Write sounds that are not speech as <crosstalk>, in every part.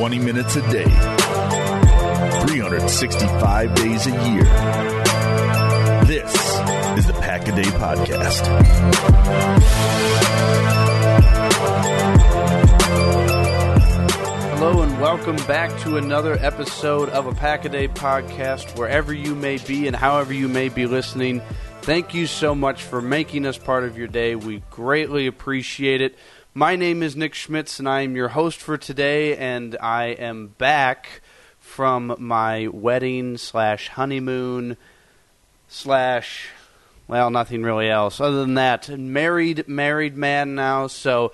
20 minutes a day, 365 days a year. This is the Pack a Day Podcast. Hello and welcome back to another episode of a Pack a Day podcast. Wherever you may be and however you may be listening, thank you so much for making us part of your day. We greatly appreciate it. My name is Nick Schmitz, and I am your host for today. And I am back from my wedding slash honeymoon slash well, nothing really else other than that. Married, married man now. So,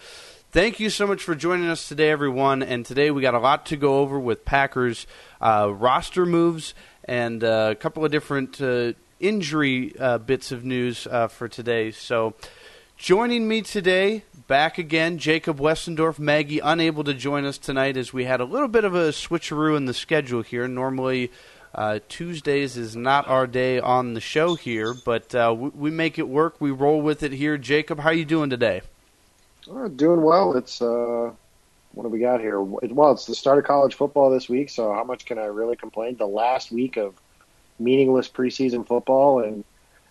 thank you so much for joining us today, everyone. And today we got a lot to go over with Packers uh, roster moves and uh, a couple of different uh, injury uh, bits of news uh, for today. So. Joining me today, back again, Jacob Westendorf. Maggie unable to join us tonight as we had a little bit of a switcheroo in the schedule here. Normally, uh, Tuesdays is not our day on the show here, but uh, we, we, make it work. We roll with it here. Jacob, how you doing today? Oh, doing well. It's uh, what do we got here? Well, it's the start of college football this week, so how much can I really complain? The last week of meaningless preseason football, and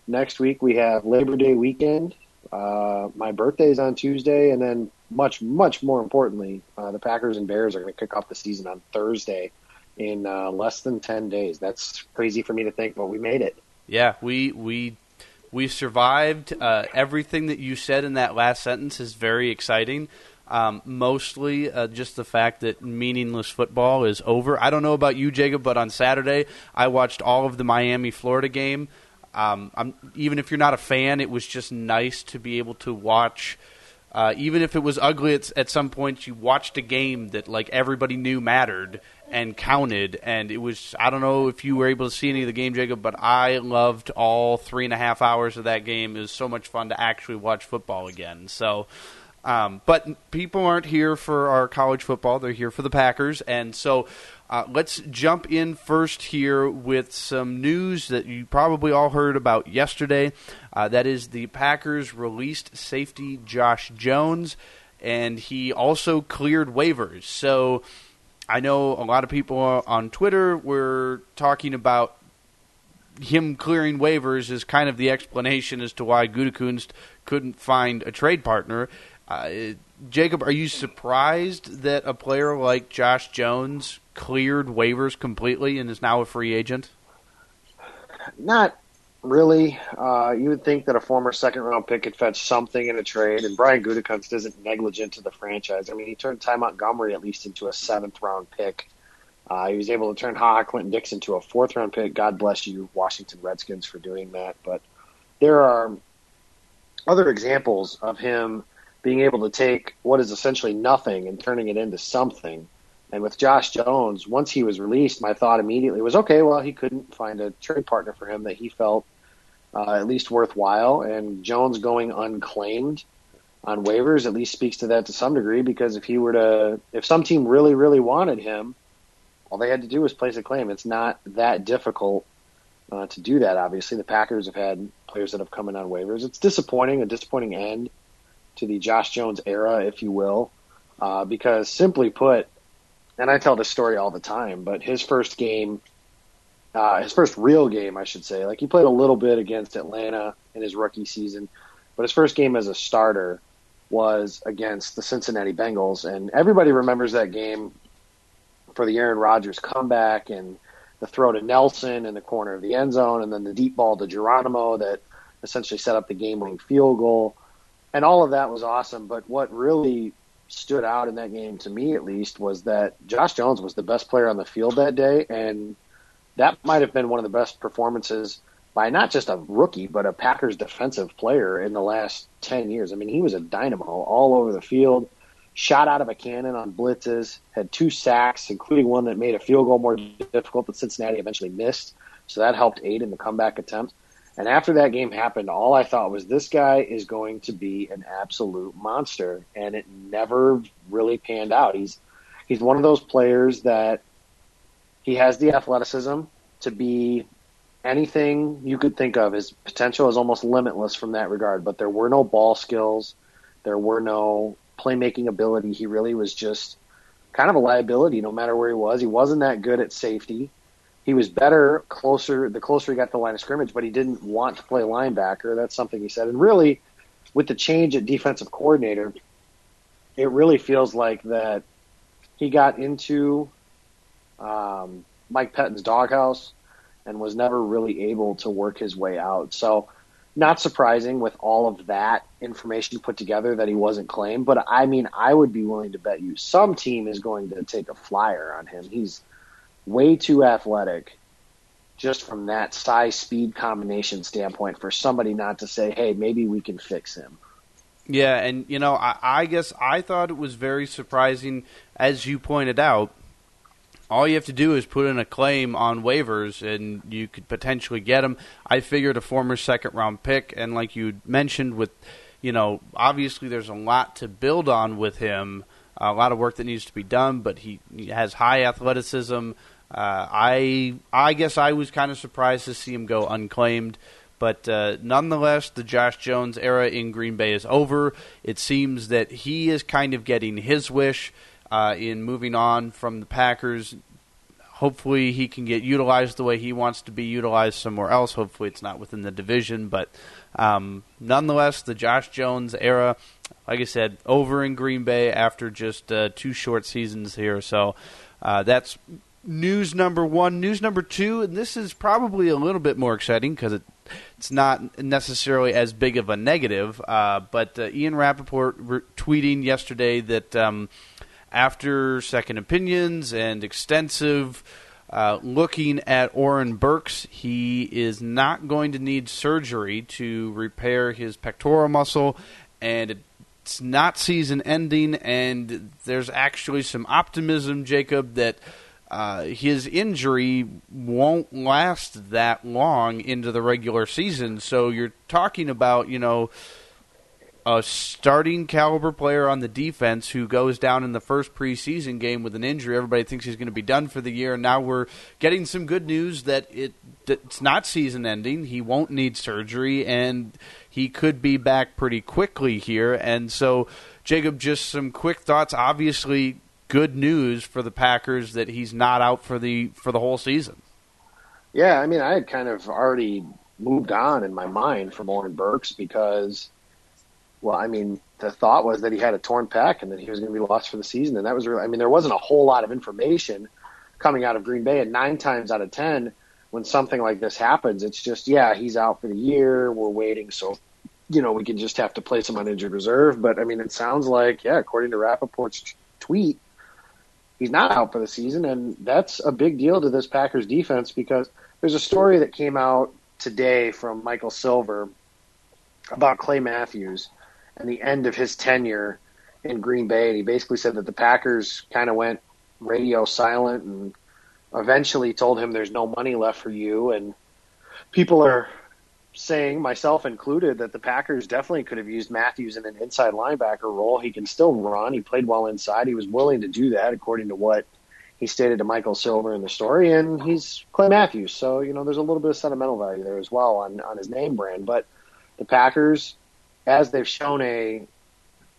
next week we have Labor Day weekend uh, my birthday is on Tuesday, and then much, much more importantly, uh, the Packers and Bears are going to kick off the season on Thursday in uh, less than ten days. That's crazy for me to think, but we made it. Yeah, we we we survived. Uh, everything that you said in that last sentence is very exciting. Um, mostly uh, just the fact that meaningless football is over. I don't know about you, Jacob, but on Saturday I watched all of the Miami Florida game. Um, even if you're not a fan, it was just nice to be able to watch. Uh, even if it was ugly at, at some points, you watched a game that like everybody knew mattered and counted. And it was I don't know if you were able to see any of the game, Jacob, but I loved all three and a half hours of that game. It was so much fun to actually watch football again. So. Um, but people aren't here for our college football; they're here for the Packers, and so uh, let's jump in first here with some news that you probably all heard about yesterday. Uh, that is, the Packers released safety Josh Jones, and he also cleared waivers. So I know a lot of people on Twitter were talking about him clearing waivers as kind of the explanation as to why Gutekunst couldn't find a trade partner. Jacob, are you surprised that a player like Josh Jones cleared waivers completely and is now a free agent? Not really. Uh, you would think that a former second round pick could fetch something in a trade, and Brian Gutekunst isn't negligent to the franchise. I mean, he turned Ty Montgomery at least into a seventh round pick. Uh, he was able to turn Ha Clinton Dixon to a fourth round pick. God bless you, Washington Redskins, for doing that. But there are other examples of him being able to take what is essentially nothing and turning it into something. And with Josh Jones, once he was released, my thought immediately was, okay, well, he couldn't find a trade partner for him that he felt uh, at least worthwhile. And Jones going unclaimed on waivers at least speaks to that to some degree because if he were to, if some team really, really wanted him, all they had to do was place a claim. It's not that difficult uh, to do that. Obviously, the Packers have had players that have come in on waivers. It's disappointing, a disappointing end to the Josh Jones era, if you will, uh, because simply put, and I tell this story all the time, but his first game, uh, his first real game, I should say, like he played a little bit against Atlanta in his rookie season, but his first game as a starter was against the Cincinnati Bengals, and everybody remembers that game for the Aaron Rodgers comeback and the throw to Nelson in the corner of the end zone, and then the deep ball to Geronimo that essentially set up the game-winning field goal, and all of that was awesome. But what really stood out in that game to me at least was that Josh Jones was the best player on the field that day and that might have been one of the best performances by not just a rookie but a Packers defensive player in the last 10 years. I mean, he was a dynamo all over the field, shot out of a cannon on blitzes, had two sacks including one that made a field goal more difficult that Cincinnati eventually missed. So that helped aid in the comeback attempt. And after that game happened, all I thought was this guy is going to be an absolute monster, and it never really panned out. He's he's one of those players that he has the athleticism to be anything you could think of. His potential is almost limitless from that regard, but there were no ball skills, there were no playmaking ability. He really was just kind of a liability no matter where he was. He wasn't that good at safety. He was better closer the closer he got to the line of scrimmage, but he didn't want to play linebacker. That's something he said. And really, with the change at defensive coordinator, it really feels like that he got into um, Mike Pettine's doghouse and was never really able to work his way out. So, not surprising with all of that information put together that he wasn't claimed. But I mean, I would be willing to bet you some team is going to take a flyer on him. He's way too athletic just from that size speed combination standpoint for somebody not to say, hey, maybe we can fix him. Yeah, and you know, I, I guess I thought it was very surprising, as you pointed out. All you have to do is put in a claim on waivers, and you could potentially get him. I figured a former second round pick, and like you mentioned, with you know, obviously there's a lot to build on with him, a lot of work that needs to be done, but he, he has high athleticism. Uh, I I guess I was kind of surprised to see him go unclaimed. But uh, nonetheless, the Josh Jones era in Green Bay is over. It seems that he is kind of getting his wish uh, in moving on from the Packers. Hopefully, he can get utilized the way he wants to be utilized somewhere else. Hopefully, it's not within the division. But um, nonetheless, the Josh Jones era, like I said, over in Green Bay after just uh, two short seasons here. So uh, that's news number one. News number two, and this is probably a little bit more exciting because it it's not necessarily as big of a negative. Uh, but uh, Ian Rapoport re- tweeting yesterday that um, after second opinions and extensive uh, looking at Oren Burks, he is not going to need surgery to repair his pectoral muscle, and it's not season ending. And there's actually some optimism, Jacob, that uh, his injury won't last that long into the regular season. So you're talking about, you know, a starting caliber player on the defense who goes down in the first preseason game with an injury. Everybody thinks he's going to be done for the year. And now we're getting some good news that it it's not season ending. He won't need surgery, and he could be back pretty quickly here. And so, Jacob, just some quick thoughts. Obviously, good news for the Packers that he's not out for the for the whole season. Yeah, I mean, I had kind of already moved on in my mind from Oren Burks because, well, I mean, the thought was that he had a torn pec and that he was going to be lost for the season, and that was really, I mean, there wasn't a whole lot of information coming out of Green Bay, and nine times out of ten, when something like this happens, it's just, yeah, he's out for the year, we're waiting, so you know, we can just have to place him on injured reserve. But I mean, it sounds like, yeah, according to Rapoport's tweet, he's not out for the season, and that's a big deal to this Packers defense because there's a story that came out today from Michael Silver about Clay Matthews and the end of his tenure in Green Bay, and he basically said that the Packers kind of went radio silent and eventually told him there's no money left for you, and people are saying, myself included, that the Packers definitely could have used Matthews in an inside linebacker role. He can still run. He played well inside. He was willing to do that, according to what he stated to Michael Silver in the story. And he's Clay Matthews, so you know there's a little bit of sentimental value there as well on on his name brand. But the Packers, as they've shown a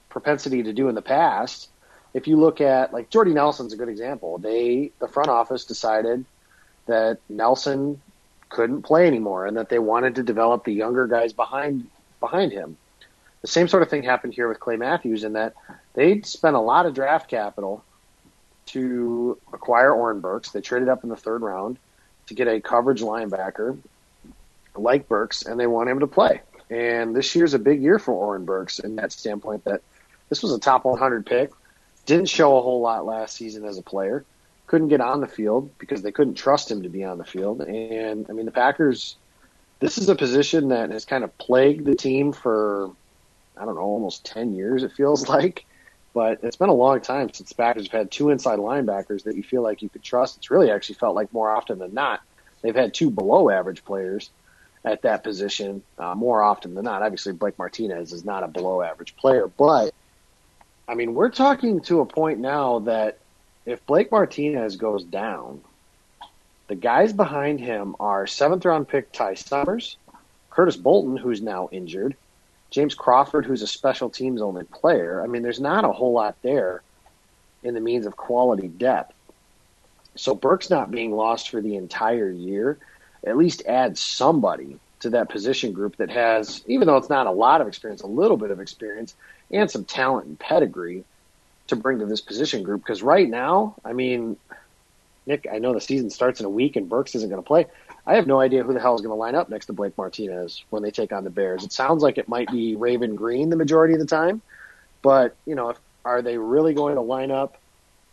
propensity to do in the past, if you look at like Jordy Nelson's a good example. They the front office decided that Nelson couldn't play anymore and that they wanted to develop the younger guys behind behind him. The same sort of thing happened here with Clay Matthews in that they spent a lot of draft capital to acquire Oren Burks. They traded up in the third round to get a coverage linebacker like Burks, and they want him to play. And this year's a big year for Oren Burks in that standpoint that this was a top 100 pick. Didn't show a whole lot last season as a player couldn't get on the field because they couldn't trust him to be on the field. And I mean, the Packers, this is a position that has kind of plagued the team for, I don't know, almost 10 years, it feels <laughs> like. But it's been a long time since the Packers have had two inside linebackers that you feel like you could trust. It's really actually felt like more often than not, they've had two below average players at that position uh, more often than not. Obviously, Blake Martinez is not a below average player, but I mean, we're talking to a point now that if Blake Martinez goes down, the guys behind him are seventh round pick Ty Summers, Curtis Bolton, who's now injured, James Crawford, who's a special teams only player. I mean, there's not a whole lot there. in the means of quality depth. So Burks' not being lost for the entire year at least add somebody to that position group that has, even though it's not a lot of experience, a little bit of experience and some talent and pedigree to bring to this position group. Because right now, I mean, Nick, I know the season starts in a week and Burks isn't going to play. I have no idea who the hell is going to line up next to Blake Martinez when they take on the Bears. It sounds like it might be Raven Greene the majority of the time, but you know, if, are they really going to line up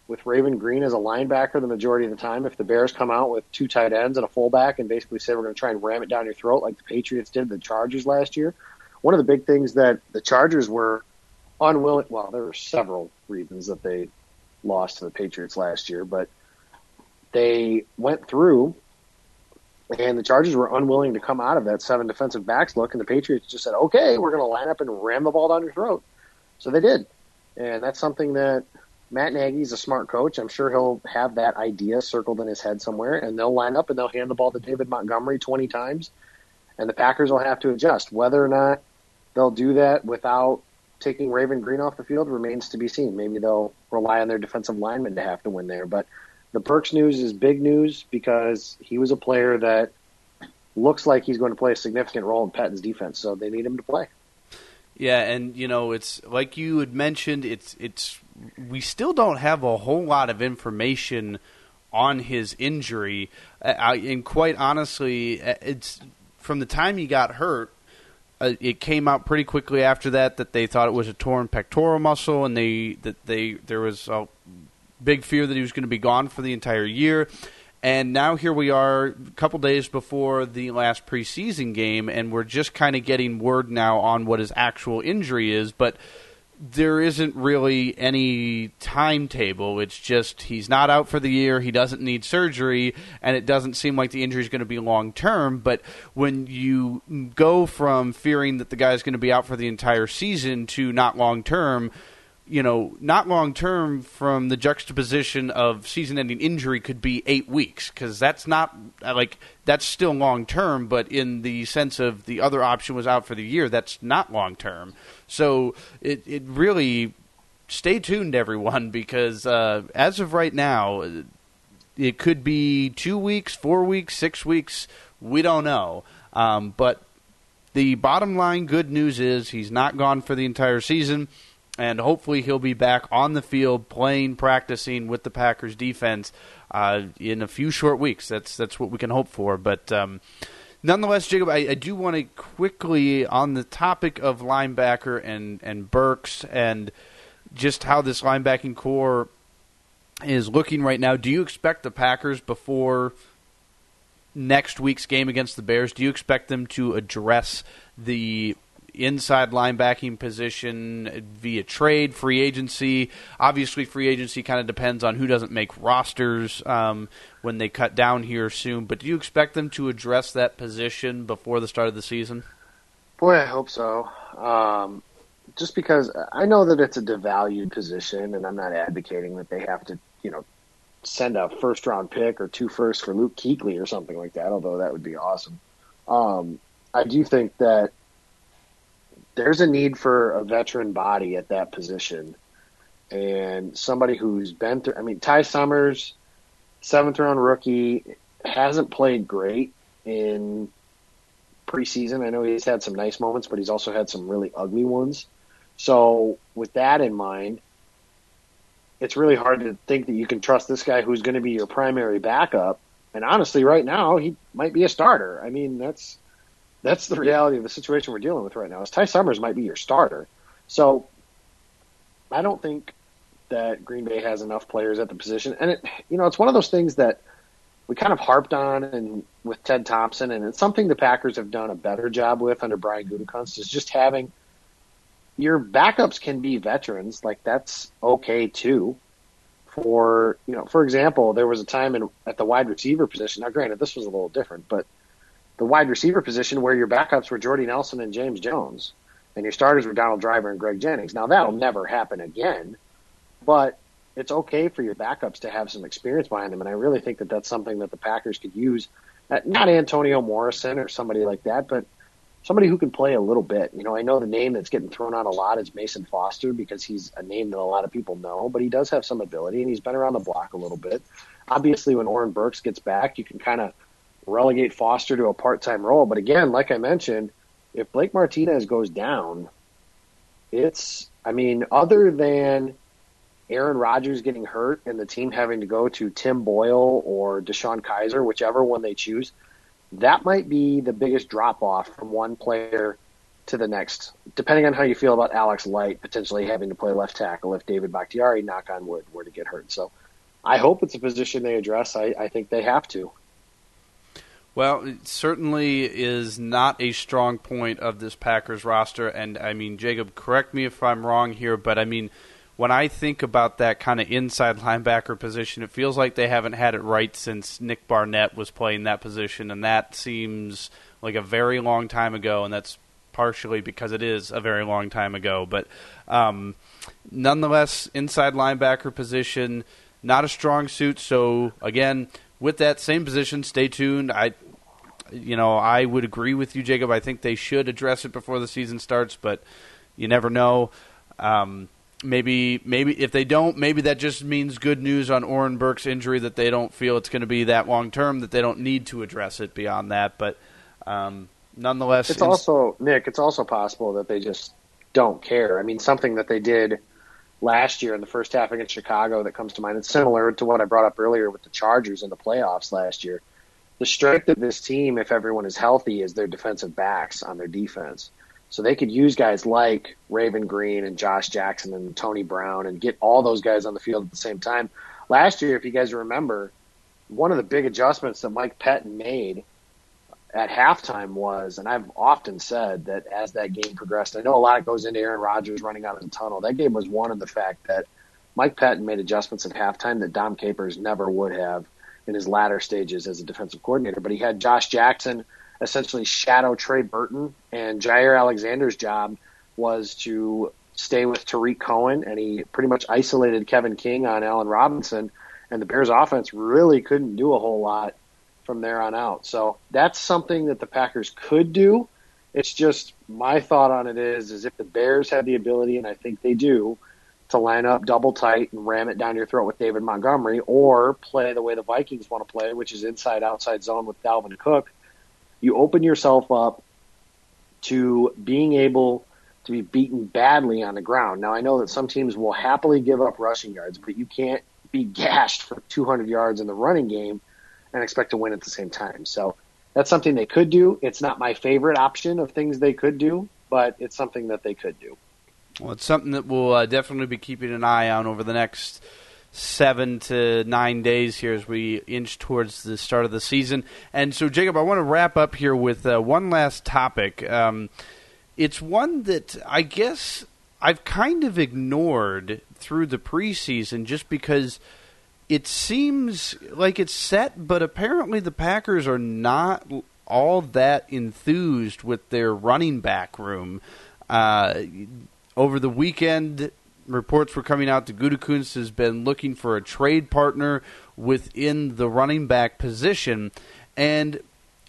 with Raven Greene as a linebacker the majority of the time? If the Bears come out with two tight ends and a fullback and basically say we're going to try and ram it down your throat like the Patriots did the Chargers last year, one of the big things that the Chargers were unwilling. Well, there were several reasons that they lost to the Patriots last year, but they went through and the Chargers were unwilling to come out of that seven defensive backs look, and the Patriots just said, "Okay, we're going to line up and ram the ball down your throat." So they did, and that's something that Matt Nagy's a smart coach. I'm sure he'll have that idea circled in his head somewhere, and they'll line up and they'll hand the ball to David Montgomery 20 times, and the Packers will have to adjust. Whether or not they'll do that without taking Raven Greene off the field remains to be seen. Maybe they'll rely on their defensive linemen to have to win there, but the Burks news is big news because he was a player that looks like he's going to play a significant role in Pettine's defense, so they need him to play. Yeah, and you know, it's like you had mentioned. It's it's we still don't have a whole lot of information on his injury, uh, and quite honestly, it's from the time he got hurt. Uh, it came out pretty quickly after that that they thought it was a torn pectoral muscle, and they that they there was a big fear that he was going to be gone for the entire year. And now here we are, a couple days before the last preseason game, and we're just kind of getting word now on what his actual injury is. But there isn't really any timetable. It's just he's not out for the year. He doesn't need surgery, and it doesn't seem like the injury is going to be long term. But when you go from fearing that the guy's going to be out for the entire season to not long term, you know, not long term from the juxtaposition of season ending injury could be eight weeks because that's not like that's still long term, but in the sense of the other option was out for the year, that's not long term. So it, it really stay tuned, everyone, because uh, as of right now, it could be two weeks, four weeks, six weeks. We don't know. Um, but the bottom line good news is he's not gone for the entire season and hopefully he'll be back on the field playing, practicing with the Packers defense uh, in a few short weeks. That's that's what we can hope for. But um, nonetheless, Jacob, I, I do want to quickly on the topic of linebacker and and Burks and just how this linebacking corps is looking right now. Do you expect the Packers before? Next week's game against the Bears, do you expect them to address the inside linebacking position via trade, free agency. Obviously, free agency kind of depends on who doesn't make rosters um, when they cut down here soon. But do you expect them to address that position before the start of the season? Boy, I hope so. Um, just because I know that it's a devalued position, and I'm not advocating that they have to, you know, send a first round pick or two firsts for Luke Kuechly or something like that. Although that would be awesome. Um, I do think that there's a need for a veteran body at that position and somebody who's been through. I mean, Ty Summers, seventh round rookie, hasn't played great in preseason. I know he's had some nice moments, but he's also had some really ugly ones. So, with that in mind, it's really hard to think that you can trust this guy who's going to be your primary backup. And honestly, right now, he might be a starter. I mean, that's that's the reality of the situation we're dealing with right now. Is Ty Summers might be your starter. So I don't think that Green Bay has enough players at the position, and it you know it's one of those things that we kind of harped on and with Ted Thompson, and it's something the Packers have done a better job with under Brian Gutekunst is just having your backups can be veterans, like that's okay too. For you know, for example, there was a time in at the wide receiver position. Now, granted, this was a little different, but the wide receiver position where your backups were Jordy Nelson and James Jones, and your starters were Donald Driver and Greg Jennings. Now that'll never happen again, but it's okay for your backups to have some experience behind them, and I really think that that's something that the Packers could use. Uh, not Antonio Morrison or somebody like that, but somebody who can play a little bit. You know, I know the name that's getting thrown out a lot is Mason Foster because he's a name that a lot of people know, but he does have some ability and he's been around the block a little bit. Obviously, when Oren Burks gets back, you can kind of relegate Foster to a part-time role. But again, like I mentioned, if Blake Martinez goes down, it's I mean, other than Aaron Rodgers getting hurt and the team having to go to Tim Boyle or DeShone Kizer, whichever one they choose, that might be the biggest drop off from one player to the next, depending on how you feel about Alex Light potentially having to play left tackle if David Bakhtiari, knock on wood, were to get hurt. So I hope it's a position they address. I, I think they have to. Well, it certainly is not a strong point of this Packers roster. And I mean, Jacob, correct me if I'm wrong here, but I mean, when I think about that kind of inside <laughs> linebacker position, it feels like they haven't had it right since Nick Barnett was playing that position, and that seems like a very long time ago, and that's partially because it is a very long time ago. But um, nonetheless, inside linebacker position, not a strong suit. So again, with that same position, stay tuned. I you know, I would agree with you, Jacob. I think they should address it before the season starts, but you never know. Um, maybe, maybe if they don't, maybe that just means good news on Oren Burks' injury that they don't feel it's going to be that long term that they don't need to address it beyond that. But um, nonetheless, it's also Nick. It's also possible that they just don't care. I mean, something that they did last year in the first half against Chicago that comes to mind. It's similar to what I brought up earlier with the Chargers in the playoffs last year the strength of this team, if everyone is healthy, is their defensive backs on their defense. So they could use guys like Raven Greene and Josh Jackson and Tony Brown and get all those guys on the field at the same time. Last year, if you guys remember, one of the big adjustments that Mike Pettine made at halftime was, and I've often said that as that game progressed, I know a lot goes into Aaron Rodgers running out of the tunnel. That game was one of the fact that Mike Pettine made adjustments at halftime that Dom Capers never would have in his latter stages as a defensive coordinator. But he had Josh Jackson essentially shadow Trey Burton, and Jaire Alexander's job was to stay with Tarik Cohen, and he pretty much isolated Kevin King on Allen Robinson, and the Bears' offense really couldn't do a whole lot from there on out. So that's something that the Packers could do. It's just my thought on it is, is if the Bears have the ability, and I think they do, to line up double tight and ram it down your throat with David Montgomery, or play the way the Vikings want to play, which is inside outside zone with Dalvin Cook, you open yourself up to being able to be beaten badly on the ground. Now, I know that some teams will happily give up rushing yards, but you can't be <laughs> gashed for 200 yards in the running game and expect to win at the same time. So that's something they could do. It's not my favorite option of things they could do, but it's something that they could do. Well, it's something that we'll uh, definitely be keeping an eye on over the next seven to nine days here as we inch towards the start of the season. And so, Jacob, I want to wrap up here with uh, one last topic. Um, it's one that I guess I've kind of ignored through the preseason just because it seems like it's set, but apparently the Packers are not all that enthused with their running back room. Uh, over the weekend, reports were coming out that Gutekunst has been looking for a trade partner within the running back position, and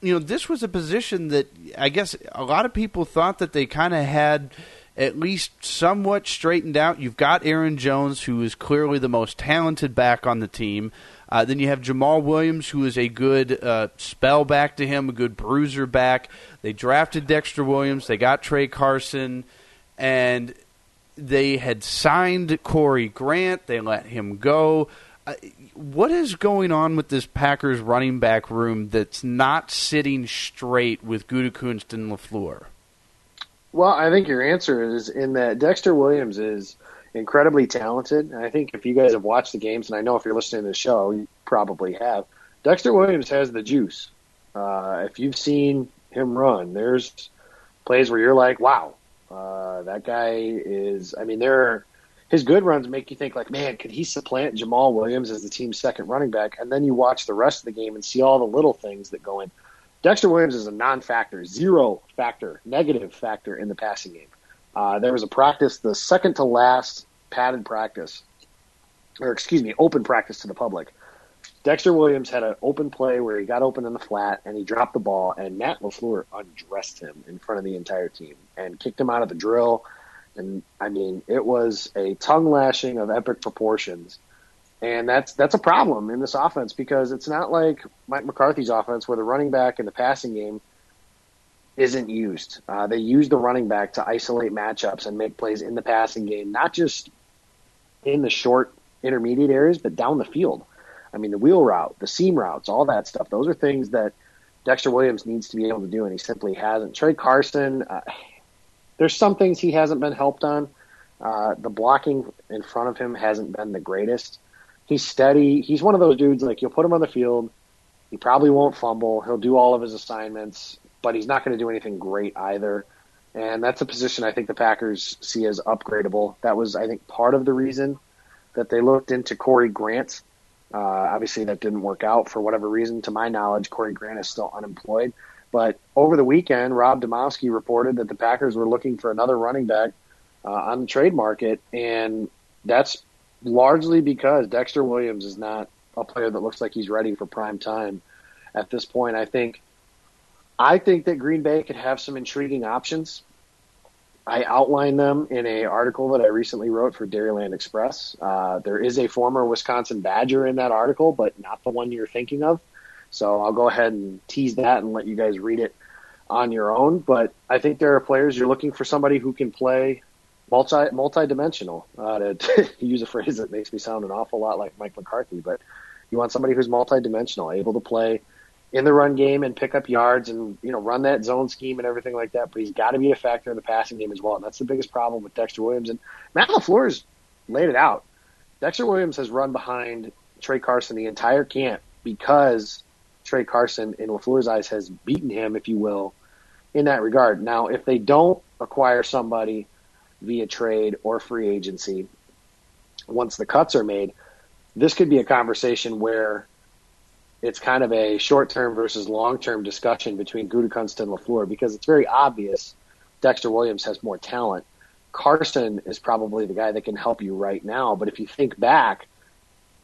you know this was a position that I guess a lot of people thought that they kind of had at least somewhat straightened out. You've got Aaron Jones, who is clearly the most talented back on the team. Uh, then you have Jamaal Williams, who is a good uh, spell back to him, a good bruiser back. They drafted Dexter Williams. They got Tra Carson and they had signed Corey Grant. They let him go. Uh, what is going on with this Packers running back room that's not sitting straight with Gutekunst and LaFleur? Well, I think your answer is in that Dexter Williams is incredibly talented. And I think if you guys have watched the games, and I know if you're listening to the show, you probably have, Dexter Williams has the juice. Uh, if you've seen him run, there's plays where you're like, wow, uh, that guy is. I mean, there. His good runs make you think like, man, could he supplant Jamaal Williams as the team's second running back? And then you watch the rest of the game and see all the little things that go in. Dexter Williams is a non-factor, zero factor, negative factor in the passing game. Uh, there was a practice, the second to last padded practice, or excuse me, open practice to the public. Dexter Williams had an open play where he got open in the flat and he dropped the ball, and Matt LaFleur undressed him in front of the entire team and kicked him out of the drill. And I mean, it was a tongue lashing of epic proportions. And that's that's a problem in this offense because it's not like Mike McCarthy's offense where the running back in the passing game isn't used. Uh, they use the running back to isolate matchups and make plays in the passing game, not just in the short intermediate areas, but down the field. I mean, the wheel route, the seam routes, all that stuff. Those are things that Dexter Williams needs to be able to do, and he simply hasn't. Tra Carson, uh, there's some things he hasn't been helped on. Uh, the blocking in front of him hasn't been the greatest. He's steady. He's one of those dudes like you'll put him on the field. He probably won't fumble. He'll do all of his assignments, but he's not going to do anything great either. And that's a position I think the Packers see as upgradable. That was, I think, part of the reason that they looked into Corey Grant uh, obviously, that didn't work out for whatever reason. To my knowledge, Corey Grant is still unemployed. But over the weekend, Rob Demovsky reported that the Packers were looking for another running back uh, on the trade market, and that's largely because Dexter Williams is not a player that looks like he's ready for prime time at this point. I think, I think that Green Bay could have some intriguing options. I outlined them in a article that I recently wrote for Dairyland Express. Uh, there is a former Wisconsin Badger in that article, but not the one you're thinking of. So I'll go ahead and tease that and let you guys read it on your own. But I think there are players you're looking for somebody who can play multi multi-dimensional. Uh, to, <laughs> to use a phrase that makes me sound an awful lot like Mike McCarthy, but you want somebody who's multi-dimensional, able to play in the run game and pick up yards and you know run that zone scheme and everything like that. But he's got to be a factor in the passing game as well, and that's the biggest problem with Dexter Williams. And Matt LaFleur's laid it out. Dexter Williams has run behind Tra Carson the entire camp because Tra Carson, in LaFleur's eyes, has beaten him, if you will, in that regard. Now, if they don't acquire somebody via trade or free agency, once the cuts are made, this could be a conversation where it's kind of a short term versus long term discussion between Gutekunst and LaFleur because it's very obvious Dexter Williams has more talent. Carson is probably the guy that can help you right now. But if you think back,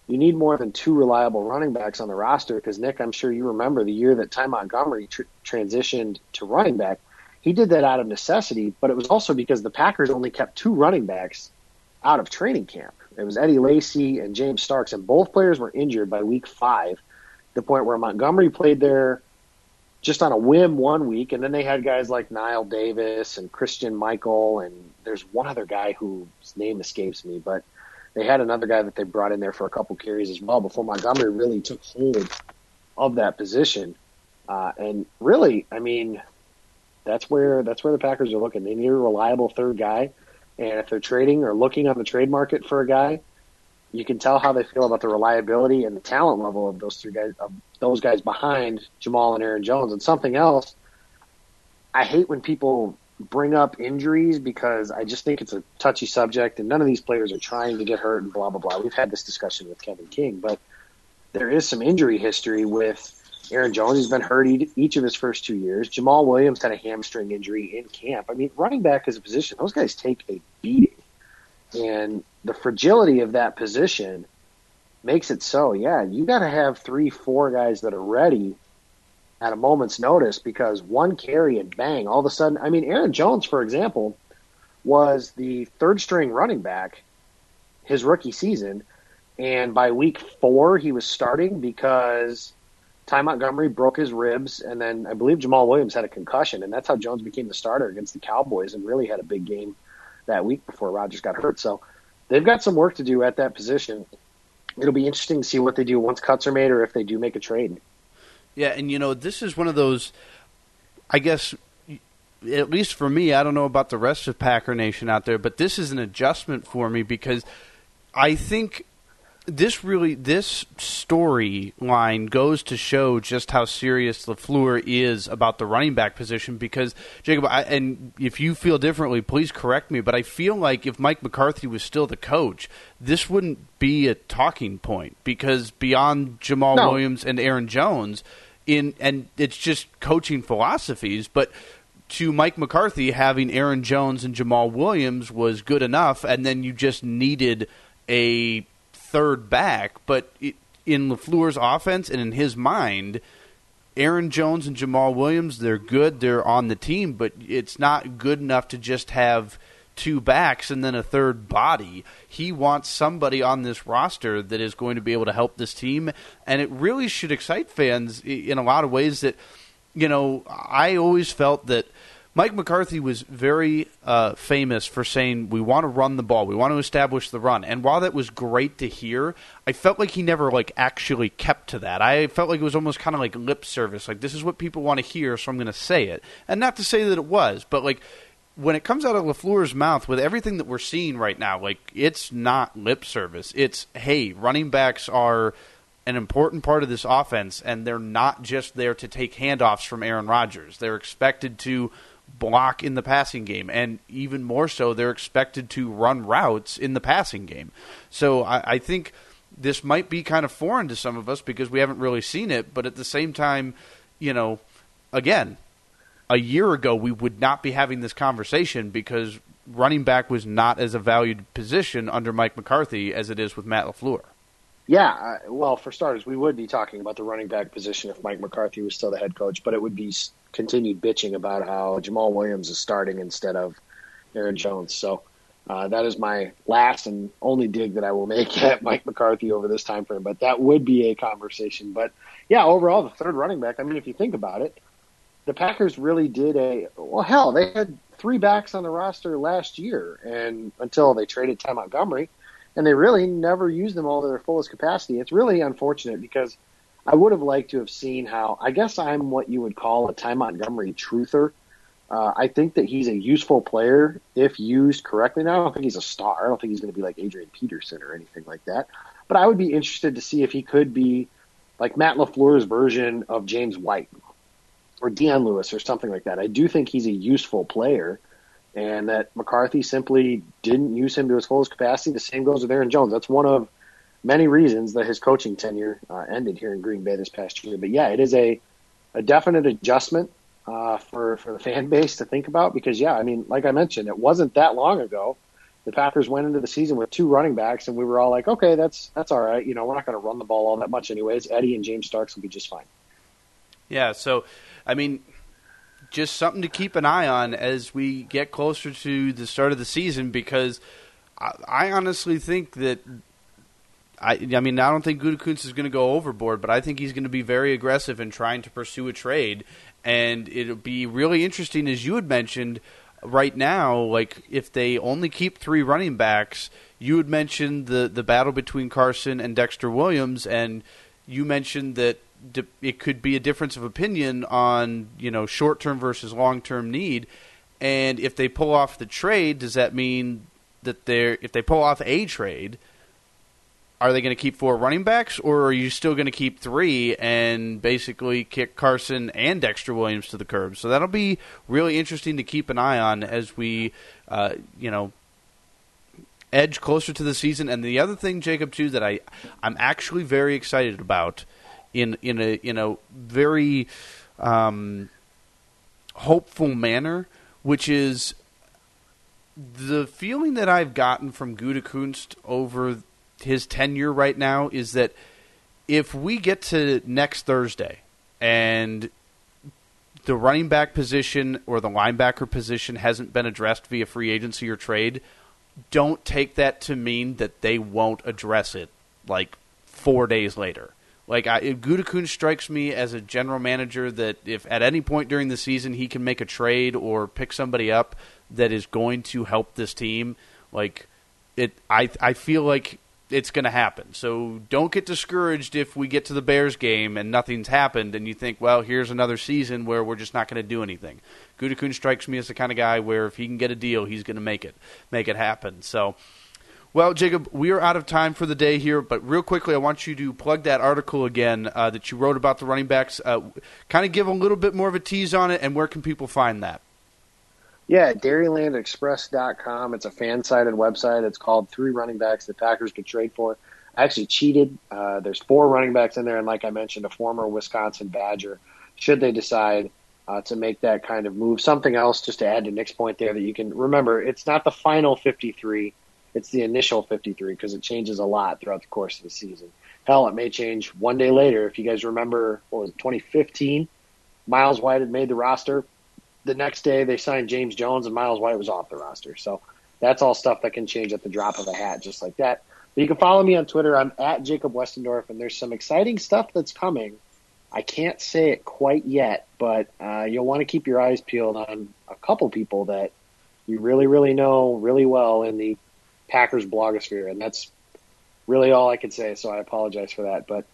you need more than two reliable running backs on the roster because, Nick, I'm sure you remember the year that Ty Montgomery tr- transitioned to running back. He did that out of necessity, but it was also because the Packers only kept two running backs out of training camp. It was Eddie Lacy and James Starks, and both players were injured by week five the point where Montgomery played there just on a whim one week, and then they had guys like Knile Davis and Christine Michael, and there's one other guy whose name escapes me, but they had another guy that they brought in there for a couple carries as well before Montgomery really took hold of that position. Uh, and really, I mean, that's where that's where the Packers are looking. They need a reliable third guy, and if they're trading or looking on the trade market for a guy, you can tell how they feel about the reliability and the talent level of those three guys, of those guys behind Jamaal and Aaron Jones. And something else, I hate when people bring up injuries because I just think it's a touchy subject, and none of these players are trying to get hurt and blah blah blah. We've had this discussion with Kevin King, but there is some injury history with Aaron Jones. He's been hurt each of his first two years. Jamaal Williams had a hamstring injury in camp. I mean, running back is a position; those guys take a beating. And the fragility of that position makes it so, yeah, you got to have three, four guys that are ready at a moment's notice because one carry and bang, all of a sudden, I mean, Aaron Jones, for example, was the third string running back his rookie season. And by week four, he was starting because Ty Montgomery broke his ribs. And then I believe Jamaal Williams had a concussion. And that's how Jones became the starter against the Cowboys and really had a big game that week before Rodgers got hurt. So they've got some work to do at that position. It'll be interesting to see what they do once cuts are made or if they do make a trade. Yeah, and you know, this is one of those I guess at least for me, I don't know about the rest of Packer Nation out there, but this is an adjustment for me because I think this really this storyline goes to show just how serious LaFleur is about the running back position. Because Jacob, I, and if you feel differently, please correct me. But I feel like if Mike McCarthy was still the coach, this wouldn't be a talking point because beyond Jamaal no. Williams and Aaron Jones, in and it's just coaching philosophies, but to Mike McCarthy, having Aaron Jones and Jamaal Williams was good enough, and then you just needed a third back, but it, in LaFleur's offense and in his mind, Aaron Jones and Jamaal Williams, they're good, they're on the team, but it's not good enough to just have two backs and then a third body. He wants somebody on this roster that is going to be able to help this team, and it really should excite fans in a lot of ways that, you know, I always felt that – Mike McCarthy was very uh, famous for saying, We want to run the ball. We want to establish the run. And while that was great to hear, I felt like he never like actually kept to that. I felt like it was almost kind of like lip service. Like, this is what people want to hear, so I'm going to say it. And not to say that it was, but like when it comes out of LaFleur's mouth with everything that we're seeing right now, like it's not lip service. It's, hey, running backs are an important part of this offense, and they're not just there to take handoffs from Aaron Rodgers. They're expected to block in the passing game, and even more so, they're expected to run routes in the passing game. So I, I think this might be kind of foreign to some of us because we haven't really seen it, but at the same time, you know, again, a year ago we would not be having this conversation because running back was not as a valued position under Mike McCarthy as it is with Matt LaFleur. Yeah, well, for starters, we would be talking about the running back position if Mike McCarthy was still the head coach, but it would be continued bitching about how Jamaal Williams is starting instead of Aaron Jones. So uh, that is my last and only dig that I will make <laughs> at Mike McCarthy over this time frame. But that would be a conversation. But yeah, overall, the third running back. I mean, if you think about it, the Packers really did a well. Hell, they had three backs on the roster last year, and until they traded Ty Montgomery, and they really never used them all to their fullest capacity. It's really unfortunate because I would have liked to have seen how. I guess I'm what you would call a Ty Montgomery truther. Uh, I think that he's a useful player if used correctly. Now, I don't think he's a star. I don't think he's going to be like Adrian Peterson or anything like that. But I would be interested to see if he could be like Matt LaFleur's version of James White or Dion Lewis or something like that. I do think he's a useful player, and that McCarthy simply didn't use him to his fullest capacity. The same goes with Aaron Jones. That's one of many reasons that his coaching tenure uh, ended here in Green Bay this past year. But yeah, it is a a definite adjustment uh, for for the fan <laughs> base to think about because yeah, I mean, like I mentioned, it wasn't that long ago. The Packers went into the season with two running backs, and we were all like, okay, that's that's all right. You know, we're not going to run the ball all that much anyways. Eddie and James Starks will be just fine. Yeah. So, I mean, just something to keep an eye on as we get closer to the start of the season because I, I honestly think that I, I mean, I don't think Gutekunst is going to go overboard, but I think he's going to be very aggressive in trying to pursue a trade. And it'll be really interesting, as you had mentioned, right now, like if they only keep three running backs, you had mentioned the, the battle between Carson and Dexter Williams, and you mentioned that it could be a difference of opinion on you know short term versus long term need. And if they pull off the trade, does that mean that they're if they pull off a trade – are they going to keep four running backs, or are you still going to keep three and basically kick Carson and Dexter Williams to the curb? So that'll be really interesting to keep an eye on as we, uh, you know, edge closer to the season. And the other thing, Jacob, too, that I I'm actually very excited about in in a in a very um, hopeful manner, which is the feeling that I've gotten from Gutekunst over his tenure right now is that if we get to next Thursday and the running back position or the linebacker position hasn't been addressed via free agency or trade, don't take that to mean that they won't address it like four days later. Like I, strikes me as a general manager that if at any point during the season he can make a trade or pick somebody up that is going to help this team, like it, I I feel like it's going to happen. So don't get discouraged if we get to the Bears game and nothing's happened and you think, well, here's another season where we're just not going to do anything. Gutekunst strikes me as the kind of guy where if he can get a deal, he's going to make it make it happen. So, well, Jacob, we are out of time for the day here, but real quickly, I want you to plug that article again uh, that you wrote about the running backs. Uh, kind of give a little bit more of a tease on it, and where can people find that? Yeah, DairylandExpress.com. It's a fan-sided website. It's called Three Running Backs the Packers Could Trade For. I actually cheated. Uh, there's four running backs in there, and like I mentioned, a former Wisconsin Badger. Should they decide uh, to make that kind of move, something else just to add to Nick's point there that you can remember, it's not the final 53. It's the initial 53 because it changes a lot throughout the course of the season. hell, it may change one day later. If you guys remember, what was it, 2015? Myles White had made the roster. The next day, they signed James Jones, and Myles White was off the roster. So that's all stuff that can change at the drop of a hat, just like that. But you can follow me on Twitter. I'm at Jacob Westendorf, and there's some exciting stuff that's coming. I can't say it quite yet, but uh, you'll want to keep your eyes peeled on a couple people that you really, really know really well in the Packers blogosphere, and that's really all I can say. So I apologize for that, but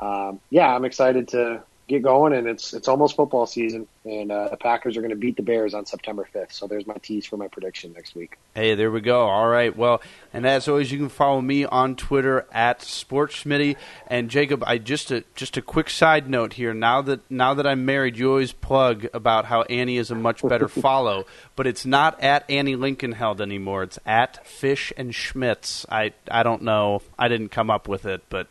um, yeah, I'm excited to get going, and it's it's almost football season, and uh, the Packers are going to beat the Bears on September 5th. So there's my tease for my prediction next week. Hey, there we go. All right. Well, and as always, you can follow me on Twitter at SportsSmitty. And Jacob, I just a just a quick side note here. Now that now that I'm married, you always plug about how Annie is a much better <laughs> follow, but it's not at Annie Lincoln held anymore. It's at Fish and Schmitz. I I don't know. I didn't come up with it, but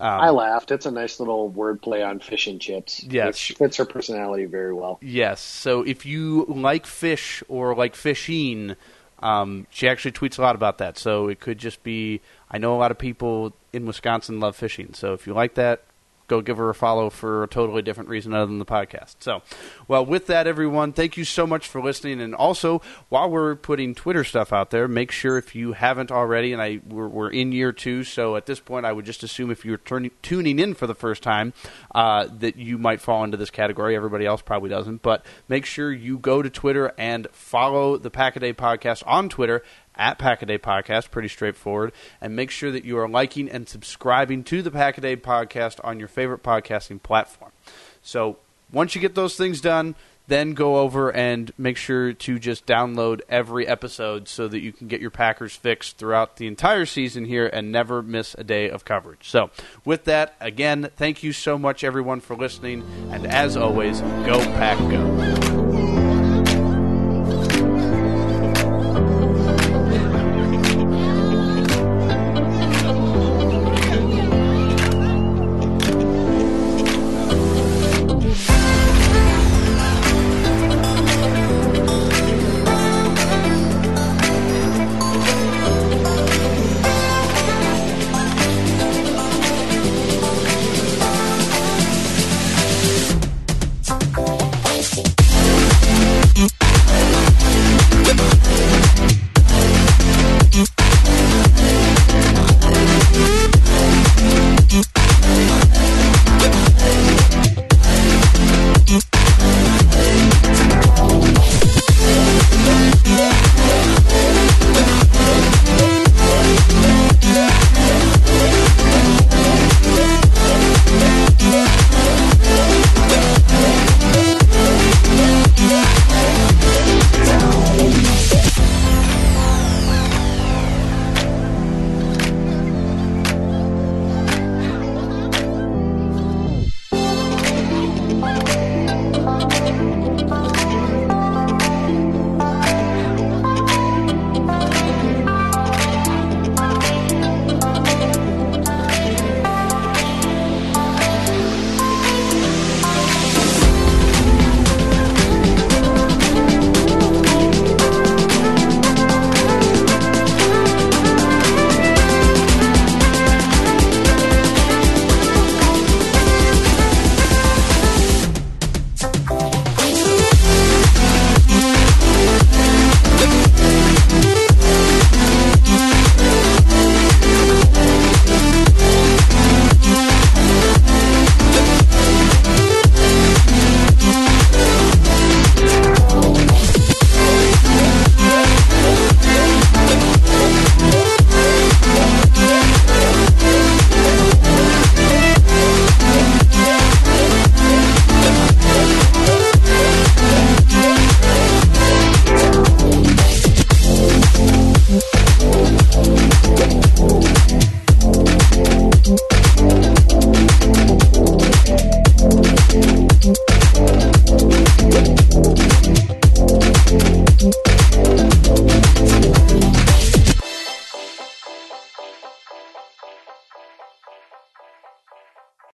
um, I laughed. It's a nice little wordplay on fish and chips. Yes, which fits her personality very well. Yes. So if you like fish or like fishing, um, she actually tweets a lot about that. So it could just be. I know a lot of people in Wisconsin love fishing. So if you like that, go give her a follow for a totally different reason other than the podcast. So, well, with that, everyone, thank you so much for listening. And also, while we're putting Twitter stuff out there, make sure if you haven't already, and I we're, we're in year two, so at this point, I would just assume if you're turning, tuning in for the first time, uh, that you might fall into this category. Everybody else probably doesn't, but make sure you go to Twitter and follow the Pack-A-Day podcast on Twitter at Pack-A-Day Podcast. Pretty straightforward. And make sure that you are liking and subscribing to the Pack-A-Day Podcast on your favorite podcasting platform. So once you get those things done, then go over and make sure to just download every episode so that you can get your Packers fixed throughout the entire season here and never miss a day of coverage. So, with that, again, thank you so much, everyone, for listening. And as always, go, Pack, go.